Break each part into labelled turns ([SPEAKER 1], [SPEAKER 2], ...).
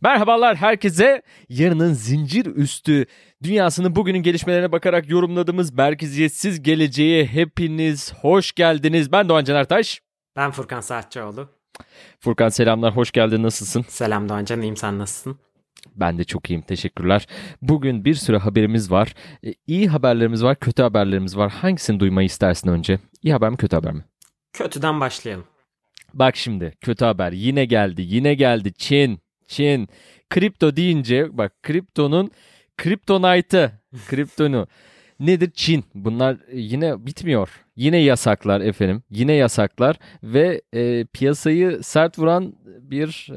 [SPEAKER 1] Merhabalar herkese. Yarının zincir üstü dünyasının bugünün gelişmelerine bakarak yorumladığımız merkeziyetsiz geleceğe hepiniz hoş geldiniz. Ben Doğan Caner Taş.
[SPEAKER 2] Ben Furkan Saatçıoğlu.
[SPEAKER 1] Furkan selamlar, hoş geldin. Nasılsın?
[SPEAKER 2] Selam Doğancan, iyiyim sen nasılsın?
[SPEAKER 1] Ben de çok iyiyim, teşekkürler. Bugün bir sürü haberimiz var. Ee, iyi haberlerimiz var, kötü haberlerimiz var. Hangisini duymayı istersin önce? İyi haber mi, kötü haber mi?
[SPEAKER 2] Kötüden başlayalım.
[SPEAKER 1] Bak şimdi, kötü haber yine geldi, yine geldi. Çin, Çin. Kripto deyince, bak kriptonun kriptonite'ı, kriptonu. Nedir? Çin. Bunlar yine bitmiyor. Yine yasaklar efendim. Yine yasaklar ve e, piyasayı sert vuran bir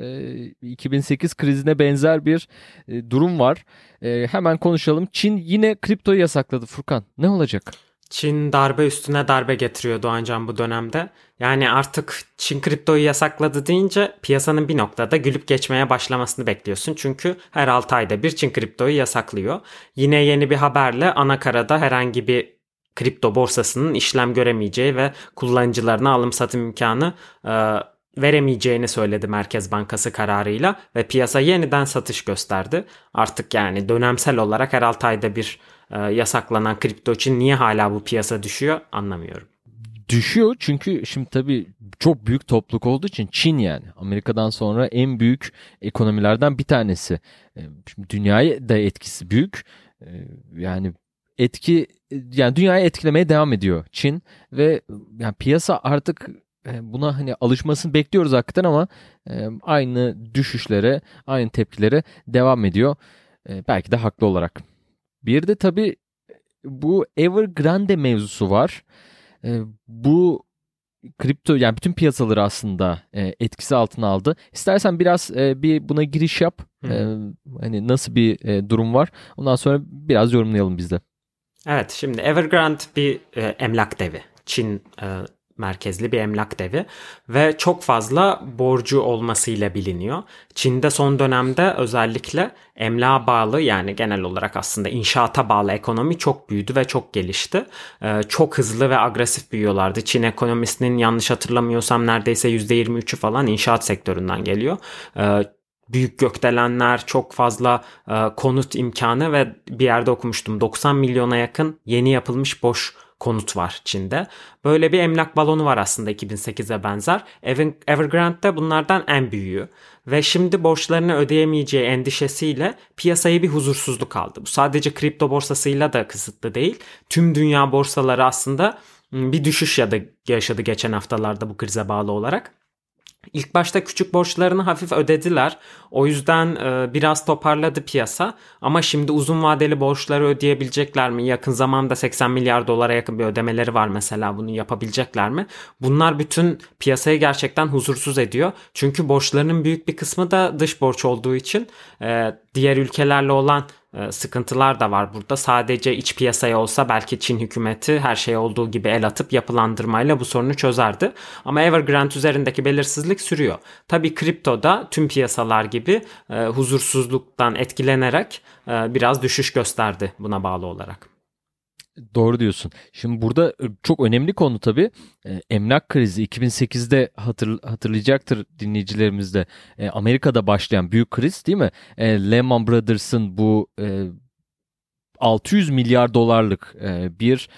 [SPEAKER 1] e, 2008 krizine benzer bir e, durum var. E, hemen konuşalım. Çin yine kriptoyu yasakladı Furkan. Ne olacak?
[SPEAKER 2] Çin darbe üstüne darbe getiriyor Doğancan bu dönemde. Yani artık Çin kriptoyu yasakladı deyince piyasanın bir noktada gülüp geçmeye başlamasını bekliyorsun. Çünkü her 6 ayda bir Çin kriptoyu yasaklıyor. Yine yeni bir haberle anakarada herhangi bir kripto borsasının işlem göremeyeceği ve kullanıcılarına alım satım imkanı e, veremeyeceğini söyledi Merkez Bankası kararıyla ve piyasa yeniden satış gösterdi. Artık yani dönemsel olarak her 6 ayda bir yasaklanan kripto için niye hala bu piyasa düşüyor anlamıyorum.
[SPEAKER 1] Düşüyor çünkü şimdi tabii çok büyük topluluk olduğu için Çin yani Amerika'dan sonra en büyük ekonomilerden bir tanesi. E, şimdi dünyaya da etkisi büyük. E, yani etki yani dünyayı etkilemeye devam ediyor Çin ve yani piyasa artık buna hani alışmasını bekliyoruz hakikaten ama aynı düşüşlere, aynı tepkilere devam ediyor. Belki de haklı olarak. Bir de tabii bu Evergrande mevzusu var. Bu kripto yani bütün piyasaları aslında etkisi altına aldı. İstersen biraz bir buna giriş yap. Hmm. Hani nasıl bir durum var. Ondan sonra biraz yorumlayalım biz de.
[SPEAKER 2] Evet şimdi Evergrande bir e, emlak devi. Çin e, merkezli bir emlak devi ve çok fazla borcu olmasıyla biliniyor. Çin'de son dönemde özellikle emlağa bağlı yani genel olarak aslında inşaata bağlı ekonomi çok büyüdü ve çok gelişti. Ee, çok hızlı ve agresif büyüyorlardı. Çin ekonomisinin yanlış hatırlamıyorsam neredeyse %23'ü falan inşaat sektöründen geliyor. Ee, büyük gökdelenler, çok fazla e, konut imkanı ve bir yerde okumuştum 90 milyona yakın yeni yapılmış boş konut var Çin'de. Böyle bir emlak balonu var aslında 2008'e benzer. Evergrande bunlardan en büyüğü. Ve şimdi borçlarını ödeyemeyeceği endişesiyle piyasaya bir huzursuzluk aldı. Bu sadece kripto borsasıyla da kısıtlı değil. Tüm dünya borsaları aslında bir düşüş ya da yaşadı geçen haftalarda bu krize bağlı olarak. İlk başta küçük borçlarını hafif ödediler. O yüzden e, biraz toparladı piyasa. Ama şimdi uzun vadeli borçları ödeyebilecekler mi? Yakın zamanda 80 milyar dolara yakın bir ödemeleri var mesela. Bunu yapabilecekler mi? Bunlar bütün piyasayı gerçekten huzursuz ediyor. Çünkü borçlarının büyük bir kısmı da dış borç olduğu için e, diğer ülkelerle olan sıkıntılar da var burada. Sadece iç piyasaya olsa belki Çin hükümeti her şey olduğu gibi el atıp yapılandırmayla bu sorunu çözerdi. Ama Evergrande üzerindeki belirsizlik sürüyor. Tabi kriptoda tüm piyasalar gibi e, huzursuzluktan etkilenerek e, biraz düşüş gösterdi buna bağlı olarak.
[SPEAKER 1] Doğru diyorsun. Şimdi burada e, çok önemli konu tabii. E, emlak krizi 2008'de hatır, hatırlayacaktır dinleyicilerimiz de. E, Amerika'da başlayan büyük kriz değil mi? Lehman Brothers'ın bu e, 600 milyar dolarlık bir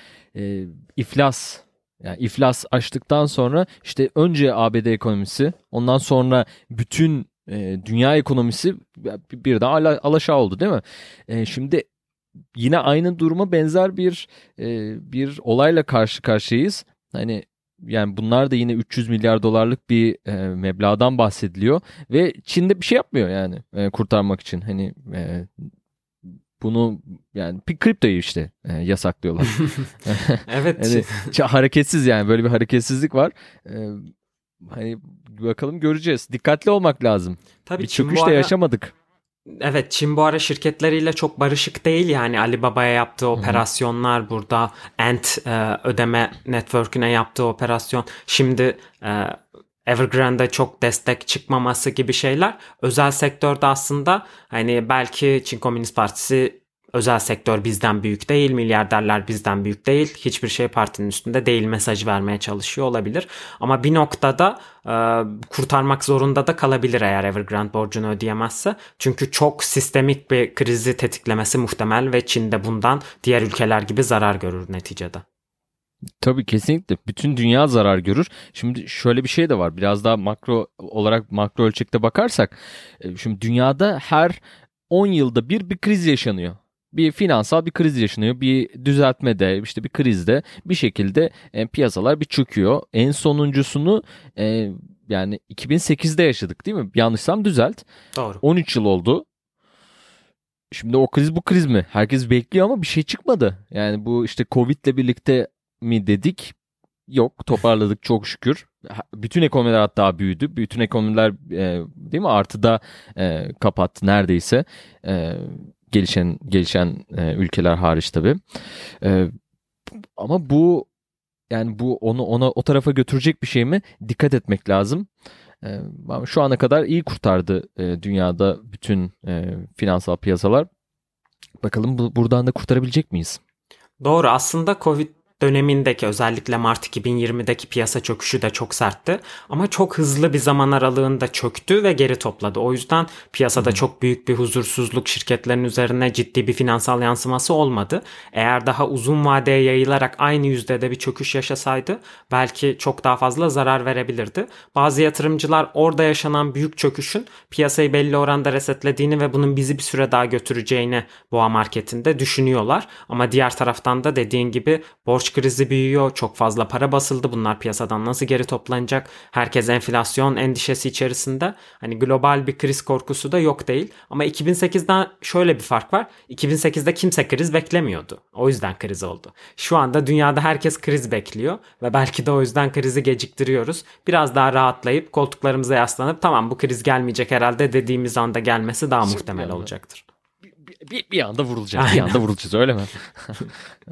[SPEAKER 1] iflas yani iflas açtıktan sonra işte önce ABD ekonomisi ondan sonra bütün dünya ekonomisi bir daha alaşağı oldu değil mi? Şimdi yine aynı duruma benzer bir e, bir olayla karşı karşıyayız. Hani yani bunlar da yine 300 milyar dolarlık bir e, meblağdan bahsediliyor ve Çin'de bir şey yapmıyor yani e, kurtarmak için. Hani e, bunu yani bir kriptoyu işte e, yasaklıyorlar.
[SPEAKER 2] evet.
[SPEAKER 1] yani, hareketsiz yani böyle bir hareketsizlik var. E, hani bakalım göreceğiz. Dikkatli olmak lazım.
[SPEAKER 2] Tabii
[SPEAKER 1] bir
[SPEAKER 2] Çin
[SPEAKER 1] çöküş
[SPEAKER 2] bu
[SPEAKER 1] de
[SPEAKER 2] ara-
[SPEAKER 1] yaşamadık.
[SPEAKER 2] Evet Çin bu ara şirketleriyle çok barışık değil yani. Alibaba'ya yaptığı operasyonlar burada Ant e, ödeme network'üne yaptığı operasyon şimdi e, Evergrande'e çok destek çıkmaması gibi şeyler. Özel sektörde aslında hani belki Çin Komünist Partisi özel sektör bizden büyük değil, milyarderler bizden büyük değil, hiçbir şey partinin üstünde değil mesajı vermeye çalışıyor olabilir. Ama bir noktada e, kurtarmak zorunda da kalabilir eğer Evergrande borcunu ödeyemezse. Çünkü çok sistemik bir krizi tetiklemesi muhtemel ve Çin de bundan diğer ülkeler gibi zarar görür neticede.
[SPEAKER 1] Tabii kesinlikle. Bütün dünya zarar görür. Şimdi şöyle bir şey de var. Biraz daha makro olarak makro ölçekte bakarsak. e, Şimdi dünyada her 10 yılda bir bir kriz yaşanıyor. Bir finansal bir kriz yaşanıyor. Bir düzeltmede işte bir krizde bir şekilde e, piyasalar bir çöküyor. En sonuncusunu e, yani 2008'de yaşadık değil mi? Yanlışsam düzelt.
[SPEAKER 2] Doğru.
[SPEAKER 1] 13 yıl oldu. Şimdi o kriz bu kriz mi? Herkes bekliyor ama bir şey çıkmadı. Yani bu işte Covid'le birlikte mi dedik? Yok toparladık çok şükür. Bütün ekonomiler hatta büyüdü. Bütün ekonomiler e, değil mi artıda e, kapattı neredeyse. E, gelişen gelişen e, ülkeler hariç tabii. E, ama bu yani bu onu ona o tarafa götürecek bir şey mi? Dikkat etmek lazım. Ama şu ana kadar iyi kurtardı e, dünyada bütün e, finansal piyasalar. Bakalım bu, buradan da kurtarabilecek miyiz?
[SPEAKER 2] Doğru aslında Covid dönemindeki özellikle Mart 2020'deki piyasa çöküşü de çok sertti ama çok hızlı bir zaman aralığında çöktü ve geri topladı. O yüzden piyasada çok büyük bir huzursuzluk şirketlerin üzerine ciddi bir finansal yansıması olmadı. Eğer daha uzun vadeye yayılarak aynı yüzdede bir çöküş yaşasaydı belki çok daha fazla zarar verebilirdi. Bazı yatırımcılar orada yaşanan büyük çöküşün piyasayı belli oranda resetlediğini ve bunun bizi bir süre daha götüreceğini boğa marketinde düşünüyorlar. Ama diğer taraftan da dediğin gibi borç krizi büyüyor, çok fazla para basıldı. Bunlar piyasadan nasıl geri toplanacak? Herkes enflasyon endişesi içerisinde. Hani global bir kriz korkusu da yok değil. Ama 2008'den şöyle bir fark var. 2008'de kimse kriz beklemiyordu. O yüzden kriz oldu. Şu anda dünyada herkes kriz bekliyor ve belki de o yüzden krizi geciktiriyoruz. Biraz daha rahatlayıp koltuklarımıza yaslanıp tamam bu kriz gelmeyecek herhalde dediğimiz anda gelmesi daha muhtemel olacaktır.
[SPEAKER 1] Bir, bir, anda vurulacağız. Bir anda vurulacağız öyle mi?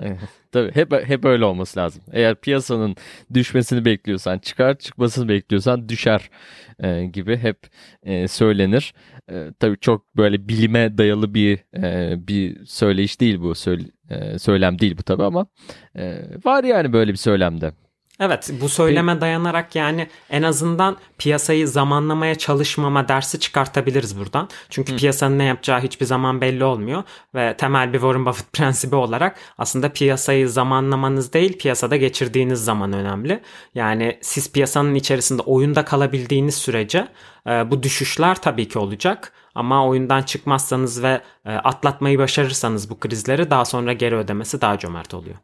[SPEAKER 1] Tabii hep hep öyle olması lazım. Eğer piyasanın düşmesini bekliyorsan çıkar, çıkmasını bekliyorsan düşer e, gibi hep e, söylenir. E, tabii çok böyle bilime dayalı bir e, bir söyleyiş değil bu. Söyle, e, söylem değil bu tabii ama e, var yani böyle bir söylemde.
[SPEAKER 2] Evet bu söyleme dayanarak yani en azından piyasayı zamanlamaya çalışmama dersi çıkartabiliriz buradan. Çünkü piyasanın ne yapacağı hiçbir zaman belli olmuyor ve temel bir Warren Buffett prensibi olarak aslında piyasayı zamanlamanız değil piyasada geçirdiğiniz zaman önemli. Yani siz piyasanın içerisinde oyunda kalabildiğiniz sürece e, bu düşüşler tabii ki olacak. Ama oyundan çıkmazsanız ve e, atlatmayı başarırsanız bu krizleri daha sonra geri ödemesi daha cömert oluyor.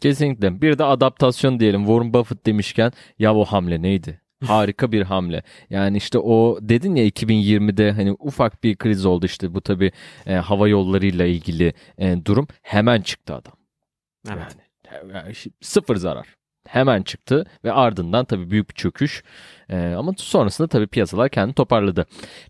[SPEAKER 1] Kesinlikle. Bir de adaptasyon diyelim. Warren Buffett demişken ya o hamle neydi? Harika bir hamle. Yani işte o dedin ya 2020'de hani ufak bir kriz oldu işte bu tabii e, hava yollarıyla ilgili e, durum. Hemen çıktı adam.
[SPEAKER 2] Evet.
[SPEAKER 1] Yani, şi- sıfır zarar. Hemen çıktı ve ardından tabii büyük bir çöküş. E, ama sonrasında tabii piyasalar kendini toparladı.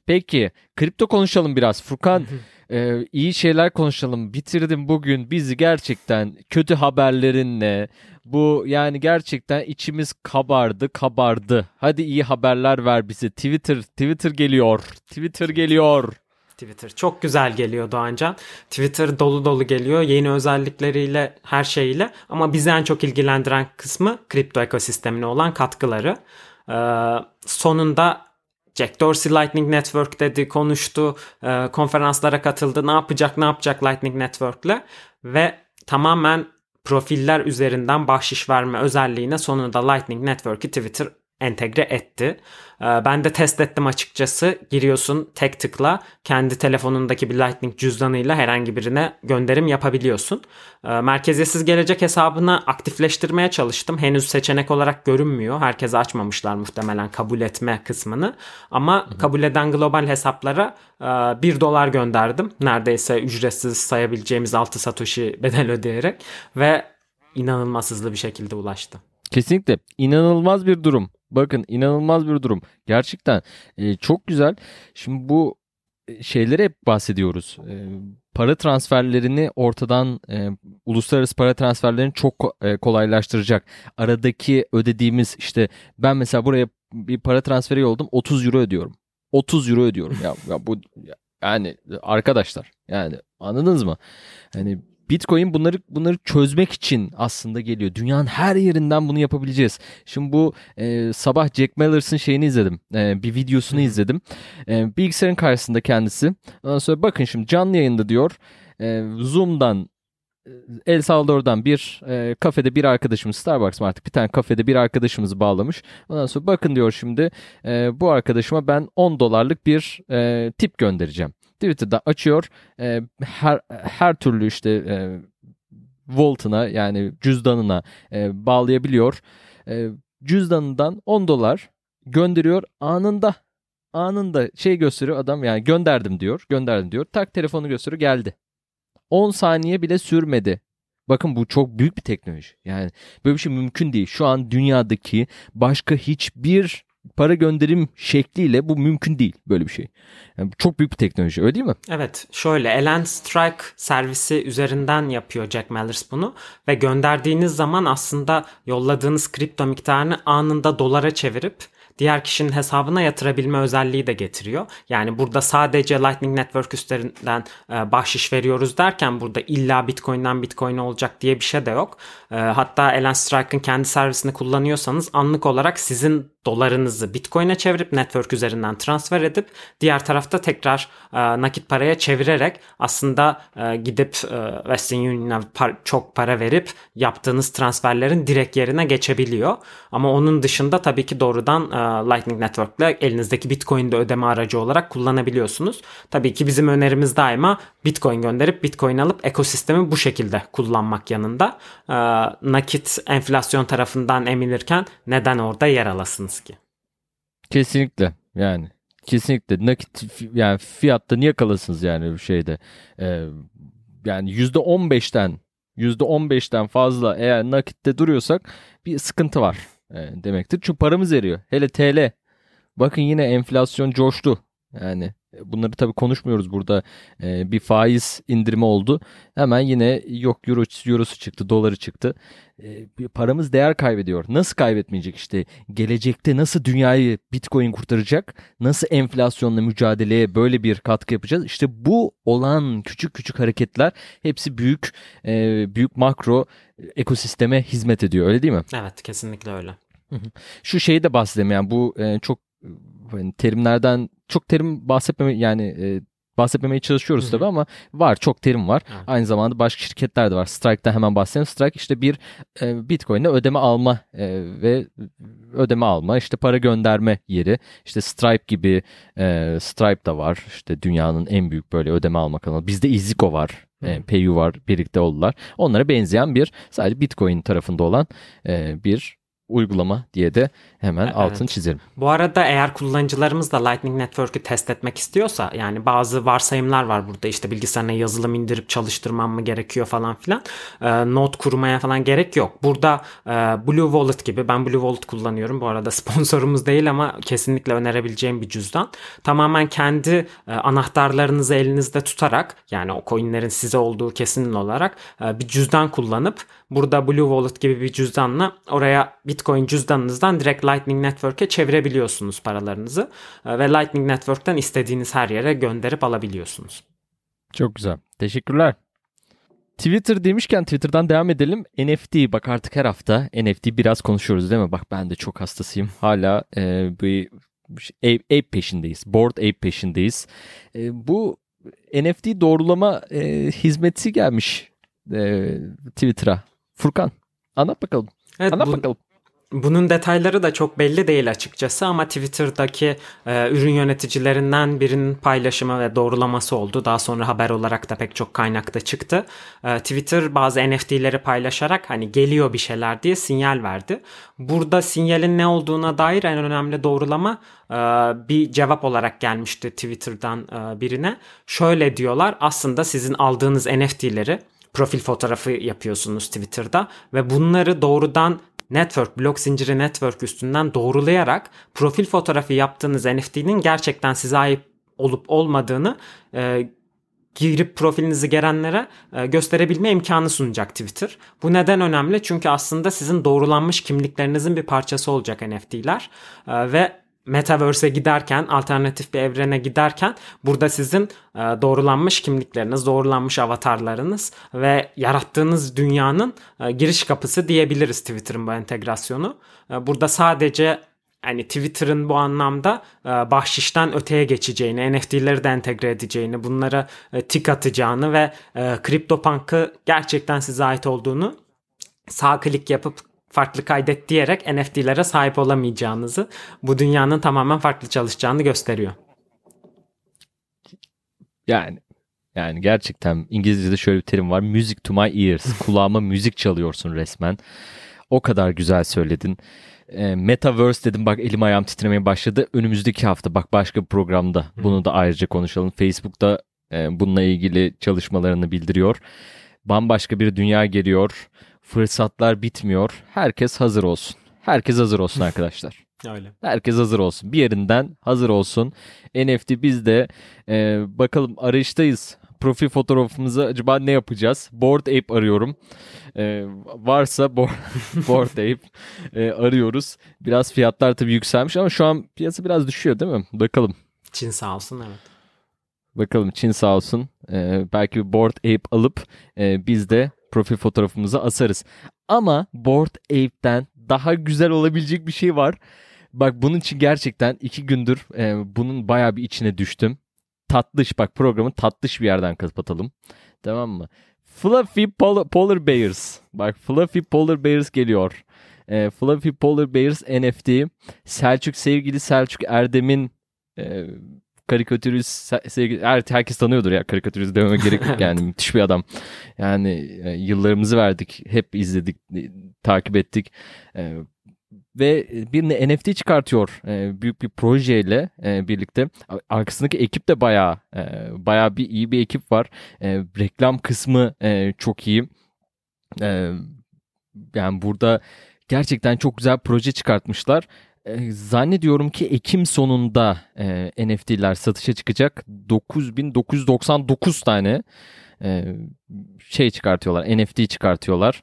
[SPEAKER 1] Peki kripto konuşalım biraz. Furkan e, iyi şeyler konuşalım. Bitirdim bugün bizi gerçekten kötü haberlerinle. Bu yani gerçekten içimiz kabardı kabardı. Hadi iyi haberler ver bize. Twitter Twitter geliyor. Twitter geliyor.
[SPEAKER 2] Twitter çok güzel geliyor Doğancan. Twitter dolu dolu geliyor yeni özellikleriyle her şeyiyle ama bizi en çok ilgilendiren kısmı kripto ekosistemine olan katkıları. Ee, sonunda Jack Dorsey Lightning Network dedi, konuştu, e, konferanslara katıldı. Ne yapacak, ne yapacak Lightning Network'le ve tamamen profiller üzerinden bahşiş verme özelliğine sonunda Lightning Network'ü Twitter entegre etti. Ee, Ben de test ettim açıkçası. Giriyorsun tek tıkla kendi telefonundaki bir Lightning cüzdanıyla herhangi birine gönderim yapabiliyorsun. Ee, Merkeziyetsiz gelecek hesabını aktifleştirmeye çalıştım. Henüz seçenek olarak görünmüyor. Herkese açmamışlar muhtemelen kabul etme kısmını. Ama kabul eden global hesaplara 1 dolar gönderdim. Neredeyse ücretsiz sayabileceğimiz 6 satoshi bedel ödeyerek ve inanılmaz hızlı bir şekilde ulaştı.
[SPEAKER 1] Kesinlikle inanılmaz bir durum. Bakın inanılmaz bir durum. Gerçekten e, çok güzel. Şimdi bu e, şeyleri hep bahsediyoruz. E, para transferlerini ortadan e, uluslararası para transferlerini çok e, kolaylaştıracak. Aradaki ödediğimiz işte ben mesela buraya bir para transferi yolladım 30 euro ödüyorum. 30 euro ödüyorum ya, ya bu yani arkadaşlar yani anladınız mı? Hani Bitcoin bunları bunları çözmek için aslında geliyor. Dünyanın her yerinden bunu yapabileceğiz. Şimdi bu e, sabah Jack Mallers'ın şeyini izledim. E, bir videosunu izledim. E, bilgisayarın karşısında kendisi. Ondan sonra bakın şimdi canlı yayında diyor. E, Zoom'dan e, El Salvador'dan bir e, kafede bir arkadaşımız Starbucks mı artık bir tane kafede bir arkadaşımızı bağlamış. Ondan sonra bakın diyor şimdi e, bu arkadaşıma ben 10 dolarlık bir e, tip göndereceğim. Twitter'da açıyor. E, her her türlü işte e, Volt'una yani cüzdanına e, bağlayabiliyor. E, cüzdanından 10 dolar gönderiyor anında. Anında şey gösteriyor adam yani gönderdim diyor. Gönderdim diyor. Tak telefonu gösteriyor geldi. 10 saniye bile sürmedi. Bakın bu çok büyük bir teknoloji. Yani böyle bir şey mümkün değil. Şu an dünyadaki başka hiçbir para gönderim şekliyle bu mümkün değil böyle bir şey. Yani çok büyük bir teknoloji öyle değil mi?
[SPEAKER 2] Evet şöyle Elan Strike servisi üzerinden yapıyor Jack Mallers bunu ve gönderdiğiniz zaman aslında yolladığınız kripto miktarını anında dolara çevirip diğer kişinin hesabına yatırabilme özelliği de getiriyor. Yani burada sadece Lightning Network üstlerinden e, bahşiş veriyoruz derken burada illa Bitcoin'den Bitcoin olacak diye bir şey de yok. E, hatta Elan Strike'ın kendi servisini kullanıyorsanız anlık olarak sizin dolarınızı Bitcoin'e çevirip network üzerinden transfer edip diğer tarafta tekrar e, nakit paraya çevirerek aslında e, gidip e, Western Union'a par- çok para verip yaptığınız transferlerin direkt yerine geçebiliyor. Ama onun dışında tabii ki doğrudan e, Lightning Network ile elinizdeki Bitcoin'de ödeme aracı olarak kullanabiliyorsunuz. Tabii ki bizim önerimiz daima Bitcoin gönderip Bitcoin alıp ekosistemi bu şekilde kullanmak yanında. E, nakit enflasyon tarafından emilirken neden orada yer alasınız ki?
[SPEAKER 1] Kesinlikle yani kesinlikle nakit yani fiyatta niye kalasınız yani bir şeyde ee, yani yüzde on beşten yüzde on beşten fazla eğer nakitte duruyorsak bir sıkıntı var e, demektir. Çünkü paramız eriyor. Hele TL bakın yine enflasyon coştu yani bunları tabii konuşmuyoruz burada. E, bir faiz indirimi oldu. Hemen yine yok euro, eurosu çıktı, doları çıktı. E, paramız değer kaybediyor. Nasıl kaybetmeyecek işte? Gelecekte nasıl dünyayı Bitcoin kurtaracak? Nasıl enflasyonla mücadeleye böyle bir katkı yapacağız? İşte bu olan küçük küçük hareketler hepsi büyük e, büyük makro ekosisteme hizmet ediyor. Öyle değil mi?
[SPEAKER 2] Evet, kesinlikle öyle.
[SPEAKER 1] Şu şeyi de bahsedeyim yani bu e, çok hani terimlerden çok terim bahsetmeme yani e, bahsetmemeye çalışıyoruz Hı-hı. tabii ama var çok terim var. Hı. Aynı zamanda başka şirketler de var. Strike'den hemen bahsedelim. Strike işte bir e, Bitcoin'e ödeme alma e, ve ödeme alma işte para gönderme yeri. İşte Stripe gibi e, Stripe da var. İşte dünyanın en büyük böyle ödeme alma kanalı. Bizde Iziko var. E, Payu var birlikte oldular. Onlara benzeyen bir sadece Bitcoin tarafında olan e, bir uygulama diye de hemen evet. altını çizelim.
[SPEAKER 2] Bu arada eğer kullanıcılarımız da Lightning Network'ü test etmek istiyorsa yani bazı varsayımlar var burada işte bilgisayarına yazılım indirip çalıştırmam mı gerekiyor falan filan. E, not kurmaya falan gerek yok. Burada e, Blue Wallet gibi ben Blue Wallet kullanıyorum. Bu arada sponsorumuz değil ama kesinlikle önerebileceğim bir cüzdan. Tamamen kendi e, anahtarlarınızı elinizde tutarak yani o coinlerin size olduğu kesin olarak e, bir cüzdan kullanıp burada Blue Wallet gibi bir cüzdanla oraya Bitcoin cüzdanınızdan direkt Lightning Network'e çevirebiliyorsunuz paralarınızı e, ve Lightning Network'ten istediğiniz her yere gönderip alabiliyorsunuz.
[SPEAKER 1] Çok güzel. Teşekkürler. Twitter demişken Twitter'dan devam edelim. NFT bak artık her hafta NFT biraz konuşuyoruz değil mi? Bak ben de çok hastasıyım. Hala e, bir ape, ape peşindeyiz. Board ape peşindeyiz. E, bu NFT doğrulama e, hizmeti gelmiş e, Twitter'a. Furkan anlat bakalım. Evet, anlat bu, bakalım.
[SPEAKER 2] Bunun detayları da çok belli değil açıkçası ama Twitter'daki e, ürün yöneticilerinden birinin paylaşımı ve doğrulaması oldu. Daha sonra haber olarak da pek çok kaynakta çıktı. E, Twitter bazı NFT'leri paylaşarak hani geliyor bir şeyler diye sinyal verdi. Burada sinyalin ne olduğuna dair en önemli doğrulama e, bir cevap olarak gelmişti Twitter'dan e, birine. Şöyle diyorlar aslında sizin aldığınız NFT'leri profil fotoğrafı yapıyorsunuz Twitter'da ve bunları doğrudan network, blok zinciri network üstünden doğrulayarak profil fotoğrafı yaptığınız NFT'nin gerçekten size ait olup olmadığını e, girip profilinizi gelenlere e, gösterebilme imkanı sunacak Twitter. Bu neden önemli? Çünkü aslında sizin doğrulanmış kimliklerinizin bir parçası olacak NFT'ler e, ve Metaverse'e giderken, alternatif bir evrene giderken burada sizin e, doğrulanmış kimlikleriniz, doğrulanmış avatarlarınız ve yarattığınız dünyanın e, giriş kapısı diyebiliriz Twitter'ın bu entegrasyonu. E, burada sadece yani Twitter'ın bu anlamda e, bahşişten öteye geçeceğini, NFT'leri de entegre edeceğini, bunlara e, tik atacağını ve e, CryptoPunk'ı gerçekten size ait olduğunu sağ klik yapıp farklı kaydet diyerek NFT'lere sahip olamayacağınızı, bu dünyanın tamamen farklı çalışacağını gösteriyor.
[SPEAKER 1] Yani yani gerçekten İngilizce'de şöyle bir terim var. Music to my ears. Kulağıma müzik çalıyorsun resmen. O kadar güzel söyledin. E, Metaverse dedim bak elim ayağım titremeye başladı. Önümüzdeki hafta bak başka bir programda bunu da ayrıca konuşalım. Facebook'ta e, bununla ilgili çalışmalarını bildiriyor. Bambaşka bir dünya geliyor. Fırsatlar bitmiyor. Herkes hazır olsun. Herkes hazır olsun arkadaşlar.
[SPEAKER 2] Öyle.
[SPEAKER 1] Herkes hazır olsun. Bir yerinden hazır olsun. NFT biz de e, bakalım arayıştayız. Profil fotoğrafımızı acaba ne yapacağız? Board Ape arıyorum. E, varsa board, board Ape e, arıyoruz. Biraz fiyatlar tabii yükselmiş ama şu an piyasa biraz düşüyor değil mi? Bakalım.
[SPEAKER 2] Çin sağ olsun evet.
[SPEAKER 1] Bakalım Çin sağ olsun. E, belki bir Board Ape alıp e, biz de profil fotoğrafımızı asarız. Ama Board Ape'den daha güzel olabilecek bir şey var. Bak bunun için gerçekten iki gündür e, bunun bayağı bir içine düştüm. Tatlış bak programı tatlış bir yerden kapatalım. Tamam mı? Fluffy Polar, Polar Bears. Bak Fluffy Polar Bears geliyor. E, Fluffy Polar Bears NFT. Selçuk sevgili Selçuk Erdem'in e, karikatürist her, herkes tanıyordur ya karikatürist dememe gerek yok yani müthiş bir adam. Yani e, yıllarımızı verdik, hep izledik, takip ettik. E, ve bir NFT çıkartıyor e, büyük bir projeyle e, birlikte. Arkasındaki ekip de bayağı e, bayağı bir iyi bir ekip var. E, reklam kısmı e, çok iyi. E, yani burada gerçekten çok güzel proje çıkartmışlar. E, zannediyorum ki Ekim sonunda e, NFT'ler satışa çıkacak. 9999 tane e, şey çıkartıyorlar, NFT çıkartıyorlar.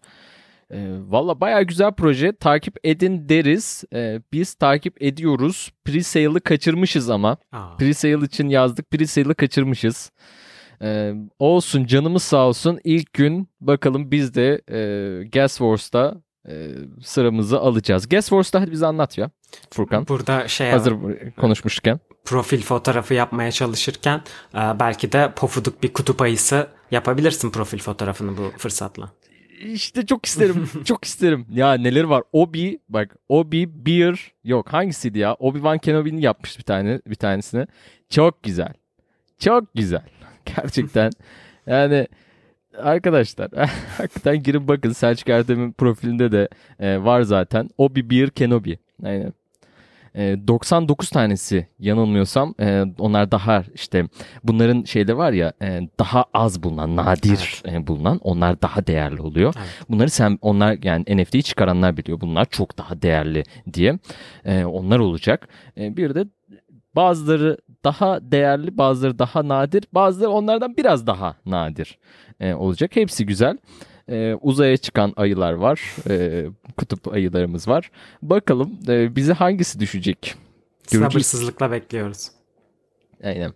[SPEAKER 1] E, Valla baya güzel proje. Takip edin deriz. E, biz takip ediyoruz. Pre-sale'ı kaçırmışız ama. Aa. Pre-sale için yazdık. Pre-sale'ı kaçırmışız. E, olsun canımız sağ olsun. İlk gün bakalım biz de e, Gas Wars'ta e, sıramızı alacağız. Gas Wars'ta hadi bize anlat ya Furkan.
[SPEAKER 2] Burada şey
[SPEAKER 1] Hazır konuşmuşken.
[SPEAKER 2] Profil fotoğrafı yapmaya çalışırken e, belki de pofuduk bir kutup ayısı yapabilirsin profil fotoğrafını bu fırsatla.
[SPEAKER 1] İşte çok isterim. çok isterim. Ya neler var? Obi bak Obi Beer yok hangisiydi ya? Obi-Wan Kenobi'nin yapmış bir tane bir tanesini. Çok güzel. Çok güzel. Gerçekten. Yani arkadaşlar hakikaten girin bakın Selçuk Erdem'in profilinde de e, var zaten. Obi Beer Kenobi. Aynen. 99 tanesi yanılmıyorsam e, onlar daha işte bunların şeyde var ya e, daha az bulunan nadir evet. E, bulunan onlar daha değerli oluyor. Evet. Bunları sen onlar yani NFT'yi çıkaranlar biliyor bunlar çok daha değerli diye onlar olacak. Bir de bazıları daha değerli bazıları daha nadir bazıları onlardan biraz daha nadir olacak. Hepsi güzel e, uzaya çıkan ayılar var. E, kutup ayılarımız var. Bakalım e, bize hangisi düşecek?
[SPEAKER 2] Göreceğiz. Sabırsızlıkla bekliyoruz.
[SPEAKER 1] Aynen.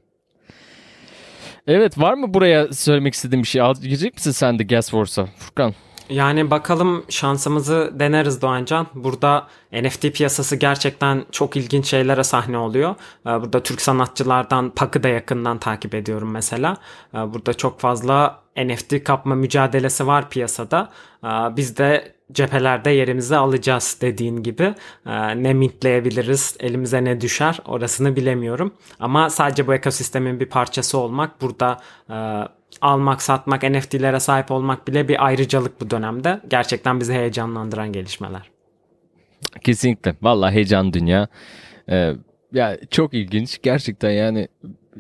[SPEAKER 1] Evet var mı buraya söylemek istediğin bir şey? Girecek misin sen de Gas Force'a Furkan?
[SPEAKER 2] Yani bakalım şansımızı deneriz Doğancan. Burada NFT piyasası gerçekten çok ilginç şeylere sahne oluyor. Ee, burada Türk sanatçılardan Pak'ı da yakından takip ediyorum mesela. Ee, burada çok fazla NFT kapma mücadelesi var piyasada. Ee, biz de cephelerde yerimizi alacağız dediğin gibi. Ne mintleyebiliriz, elimize ne düşer orasını bilemiyorum. Ama sadece bu ekosistemin bir parçası olmak burada e, almak, satmak, NFT'lere sahip olmak bile bir ayrıcalık bu dönemde. Gerçekten bizi heyecanlandıran gelişmeler.
[SPEAKER 1] Kesinlikle. Vallahi heyecan dünya. Ee, ya çok ilginç. Gerçekten yani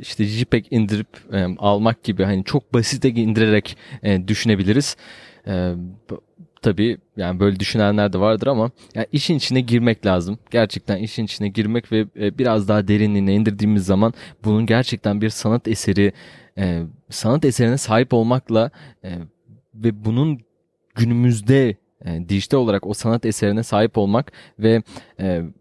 [SPEAKER 1] işte JPEG indirip e, almak gibi hani çok basite indirerek e, düşünebiliriz. E, tabii yani böyle düşünenler de vardır ama yani işin içine girmek lazım. Gerçekten işin içine girmek ve e, biraz daha derinliğine indirdiğimiz zaman bunun gerçekten bir sanat eseri e, sanat eserine sahip olmakla e, ve bunun günümüzde dijital olarak o sanat eserine sahip olmak ve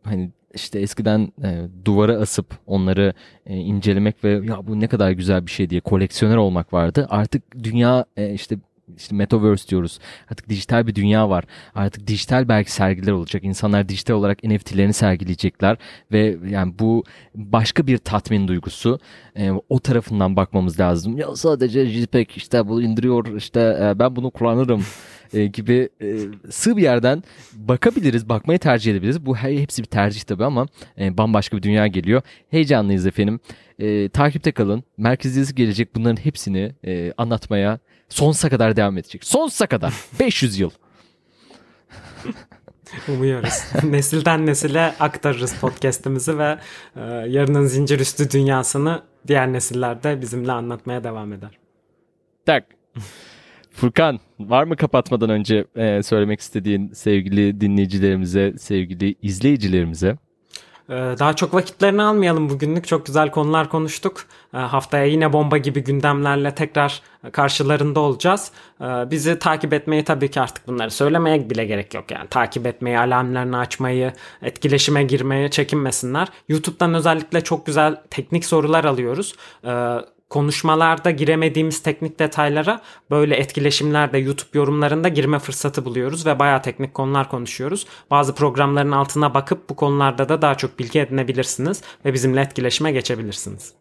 [SPEAKER 1] hani işte eskiden e, duvara asıp onları e, incelemek ve ya bu ne kadar güzel bir şey diye koleksiyoner olmak vardı. Artık dünya e, işte işte metaverse diyoruz. Artık dijital bir dünya var. Artık dijital belki sergiler olacak. İnsanlar dijital olarak NFT'lerini sergileyecekler ve yani bu başka bir tatmin duygusu. E, o tarafından bakmamız lazım. Ya sadece JPEG işte bu indiriyor işte e, ben bunu kullanırım e, gibi e, sığ bir yerden bakabiliriz, bakmayı tercih edebiliriz. Bu hepsi bir tercih tabii ama e, bambaşka bir dünya geliyor. Heyecanlıyız efendim. E, takipte kalın. Merkeziyesi gelecek bunların hepsini e, anlatmaya sonsuza kadar devam edecek. Sonsuza kadar. 500 yıl.
[SPEAKER 2] Umuyoruz. Nesilden nesile aktarırız podcast'imizi ve e, yarının zincir üstü dünyasını diğer nesillerde bizimle anlatmaya devam eder.
[SPEAKER 1] Tak. Furkan var mı kapatmadan önce e, söylemek istediğin sevgili dinleyicilerimize, sevgili izleyicilerimize?
[SPEAKER 2] Ee, daha çok vakitlerini almayalım bugünlük. Çok güzel konular konuştuk. Ee, haftaya yine bomba gibi gündemlerle tekrar karşılarında olacağız. Ee, bizi takip etmeyi tabii ki artık bunları söylemeye bile gerek yok. Yani takip etmeyi, alarmlarını açmayı, etkileşime girmeye çekinmesinler. YouTube'dan özellikle çok güzel teknik sorular alıyoruz konuşmalarda giremediğimiz teknik detaylara böyle etkileşimlerde YouTube yorumlarında girme fırsatı buluyoruz ve bayağı teknik konular konuşuyoruz. Bazı programların altına bakıp bu konularda da daha çok bilgi edinebilirsiniz ve bizimle etkileşime geçebilirsiniz.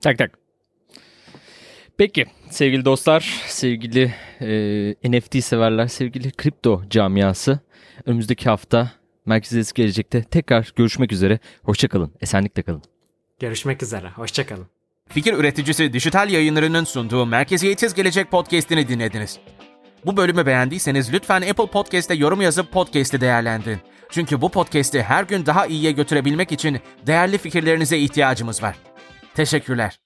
[SPEAKER 1] Tak tak. Peki sevgili dostlar, sevgili e, NFT severler, sevgili kripto camiası önümüzdeki hafta Merkez Gelecek'te tekrar görüşmek üzere. Hoşçakalın, esenlikle kalın.
[SPEAKER 2] Görüşmek üzere, hoşçakalın.
[SPEAKER 3] Fikir üreticisi Dijital Yayınları'nın sunduğu Merkeziyetsiz Gelecek podcast'ini dinlediniz. Bu bölümü beğendiyseniz lütfen Apple Podcast'te yorum yazıp podcast'i değerlendirin. Çünkü bu podcast'i her gün daha iyiye götürebilmek için değerli fikirlerinize ihtiyacımız var. Teşekkürler.